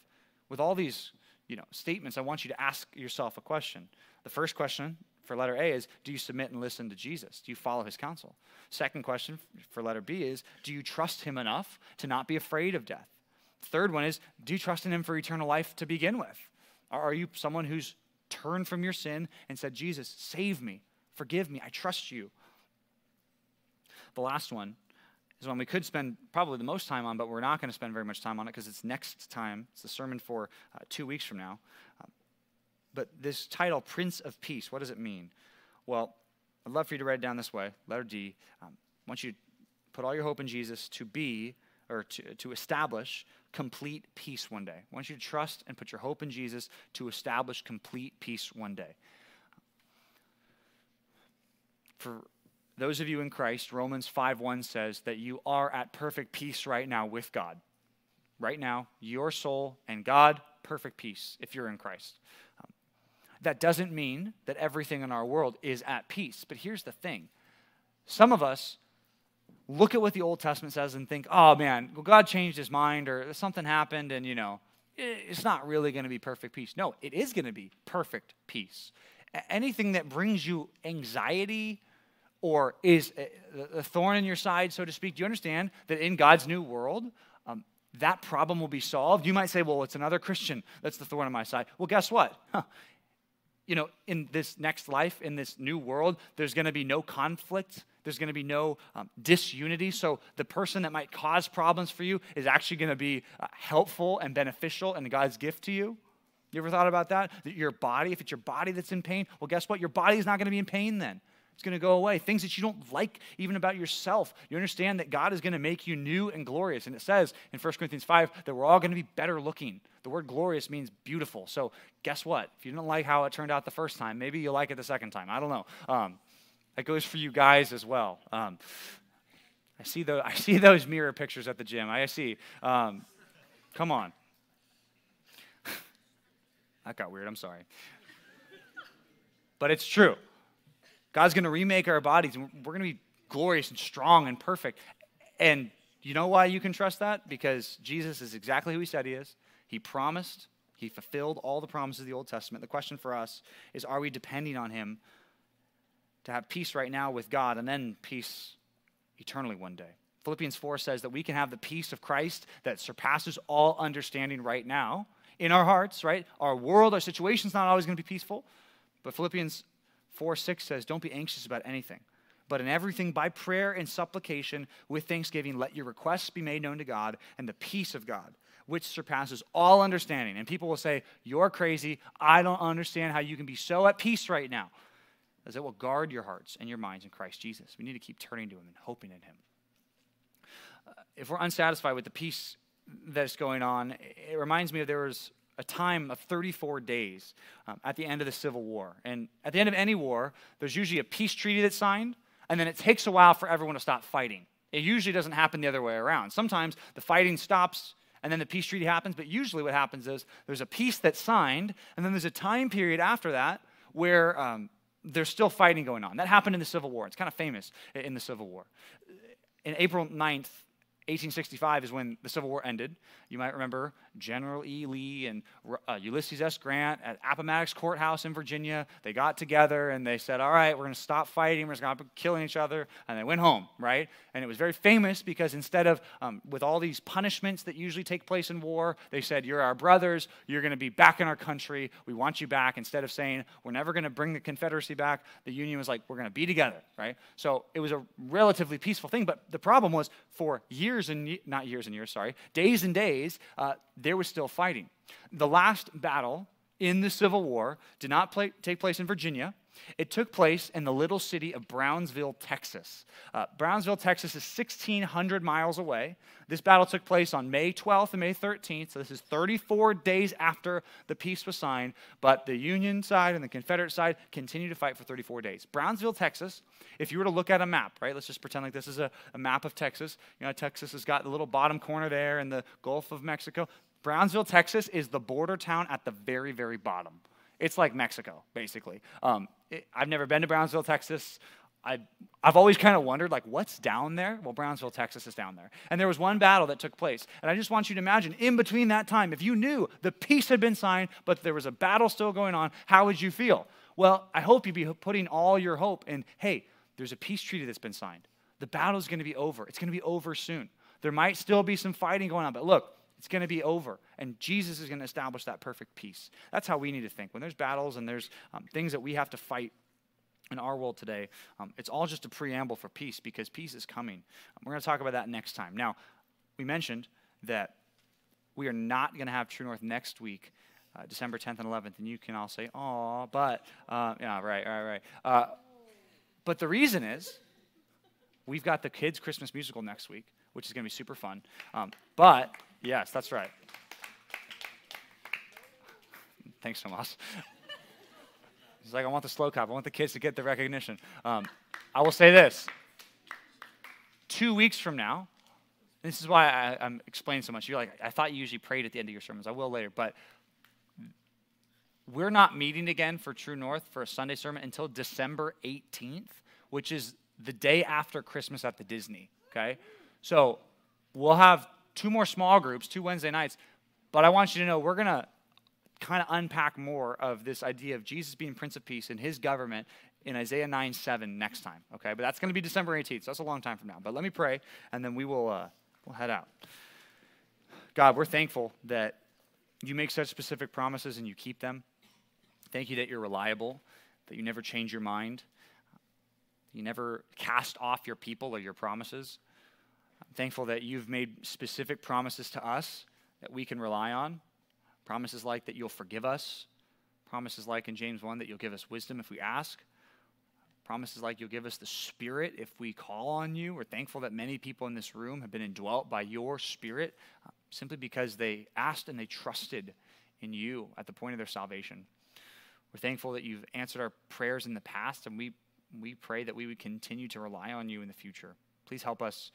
With all these you know, statements, I want you to ask yourself a question. The first question for letter A is Do you submit and listen to Jesus? Do you follow his counsel? Second question for letter B is Do you trust him enough to not be afraid of death? Third one is Do you trust in him for eternal life to begin with? Are you someone who's turned from your sin and said, Jesus, save me, forgive me, I trust you? The last one is one we could spend probably the most time on, but we're not going to spend very much time on it because it's next time. It's the sermon for uh, two weeks from now. Um, but this title, Prince of Peace, what does it mean? Well, I'd love for you to write it down this way. Letter D. Um, I want you to put all your hope in Jesus to be or to, to establish complete peace one day. I want you to trust and put your hope in Jesus to establish complete peace one day. For those of you in Christ, Romans 5:1 says that you are at perfect peace right now with God. right now, your soul and God, perfect peace if you're in Christ. Um, that doesn't mean that everything in our world is at peace. But here's the thing some of us look at what the Old Testament says and think, oh man, well, God changed his mind or something happened and, you know, it's not really going to be perfect peace. No, it is going to be perfect peace. Anything that brings you anxiety or is a thorn in your side, so to speak, do you understand that in God's new world, um, that problem will be solved? You might say, well, it's another Christian that's the thorn in my side. Well, guess what? Huh. You know, in this next life, in this new world, there's going to be no conflict there's going to be no um, disunity. So the person that might cause problems for you is actually going to be uh, helpful and beneficial and God's gift to you. You ever thought about that? That your body, if it's your body that's in pain, well, guess what? Your body is not going to be in pain then. It's going to go away. Things that you don't like even about yourself. You understand that God is going to make you new and glorious. And it says in 1 Corinthians 5 that we're all going to be better looking. The word glorious means beautiful. So guess what? If you didn't like how it turned out the first time, maybe you'll like it the second time. I don't know. Um, that goes for you guys as well. Um, I see the I see those mirror pictures at the gym. I see. Um, come on. that got weird. I'm sorry. But it's true. God's going to remake our bodies, and we're going to be glorious and strong and perfect. And you know why you can trust that? Because Jesus is exactly who he said he is. He promised, he fulfilled all the promises of the Old Testament. The question for us is are we depending on him to have peace right now with God and then peace eternally one day. Philippians 4 says that we can have the peace of Christ that surpasses all understanding right now in our hearts, right? Our world, our situation's not always going to be peaceful. But Philippians 4 6 says, Don't be anxious about anything, but in everything by prayer and supplication with thanksgiving, let your requests be made known to God, and the peace of God, which surpasses all understanding. And people will say, You're crazy. I don't understand how you can be so at peace right now as it will guard your hearts and your minds in Christ Jesus. We need to keep turning to Him and hoping in Him. Uh, if we're unsatisfied with the peace that's going on, it reminds me of there was a time of 34 days um, at the end of the Civil War. And at the end of any war, there's usually a peace treaty that's signed, and then it takes a while for everyone to stop fighting. It usually doesn't happen the other way around. Sometimes the fighting stops and then the peace treaty happens, but usually what happens is there's a peace that's signed, and then there's a time period after that where um, there's still fighting going on. That happened in the Civil War. It's kind of famous in the Civil War. In April 9th, 1865 is when the Civil War ended. You might remember General E. Lee and uh, Ulysses S. Grant at Appomattox Courthouse in Virginia. They got together and they said, All right, we're going to stop fighting. We're going to stop killing each other. And they went home, right? And it was very famous because instead of, um, with all these punishments that usually take place in war, they said, You're our brothers. You're going to be back in our country. We want you back. Instead of saying, We're never going to bring the Confederacy back, the Union was like, We're going to be together, right? So it was a relatively peaceful thing. But the problem was for years, and not years and years, sorry, days and days, uh, there was still fighting. The last battle in the Civil War did not play, take place in Virginia. It took place in the little city of Brownsville, Texas. Uh, Brownsville, Texas is 1,600 miles away. This battle took place on May 12th and May 13th, so this is 34 days after the peace was signed, but the Union side and the Confederate side continued to fight for 34 days. Brownsville, Texas, if you were to look at a map, right, let's just pretend like this is a, a map of Texas. You know, Texas has got the little bottom corner there in the Gulf of Mexico. Brownsville, Texas is the border town at the very, very bottom. It's like Mexico, basically. Um, it, I've never been to Brownsville, Texas. I, I've always kind of wondered, like, what's down there? Well, Brownsville, Texas is down there. And there was one battle that took place. And I just want you to imagine, in between that time, if you knew the peace had been signed, but there was a battle still going on, how would you feel? Well, I hope you'd be putting all your hope in, hey, there's a peace treaty that's been signed. The battle's going to be over. It's going to be over soon. There might still be some fighting going on, but look, it's going to be over. And Jesus is going to establish that perfect peace. That's how we need to think. When there's battles and there's um, things that we have to fight in our world today, um, it's all just a preamble for peace because peace is coming. Um, we're going to talk about that next time. Now, we mentioned that we are not going to have True North next week. Uh, December 10th and 11th, and you can all say, "Oh," but uh, yeah, right, right, right. Uh, but the reason is, we've got the kids' Christmas musical next week, which is going to be super fun. Um, but Yes, that's right. Thanks, Tomas. He's like, I want the slow cop. I want the kids to get the recognition. Um, I will say this two weeks from now this is why I, I'm explaining so much. You're like, I thought you usually prayed at the end of your sermons. I will later, but we're not meeting again for True North for a Sunday sermon until December 18th, which is the day after Christmas at the Disney. Okay? So we'll have two more small groups, two Wednesday nights, but I want you to know we're going to kind of unpack more of this idea of Jesus being Prince of Peace and his government in Isaiah 9 7 next time. Okay? But that's going to be December 18th, so that's a long time from now. But let me pray, and then we will uh, we'll head out. God, we're thankful that you make such specific promises and you keep them. Thank you that you're reliable, that you never change your mind, you never cast off your people or your promises. I'm thankful that you've made specific promises to us that we can rely on. Promises like that you'll forgive us. Promises like in James 1 that you'll give us wisdom if we ask. Promises like you'll give us the Spirit if we call on you. We're thankful that many people in this room have been indwelt by your Spirit uh, simply because they asked and they trusted in you at the point of their salvation. We're thankful that you've answered our prayers in the past, and we, we pray that we would continue to rely on you in the future. Please help us.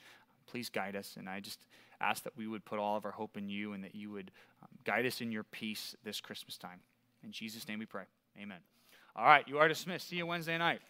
Please guide us. And I just ask that we would put all of our hope in you and that you would um, guide us in your peace this Christmas time. In Jesus' name we pray. Amen. All right, you are dismissed. See you Wednesday night.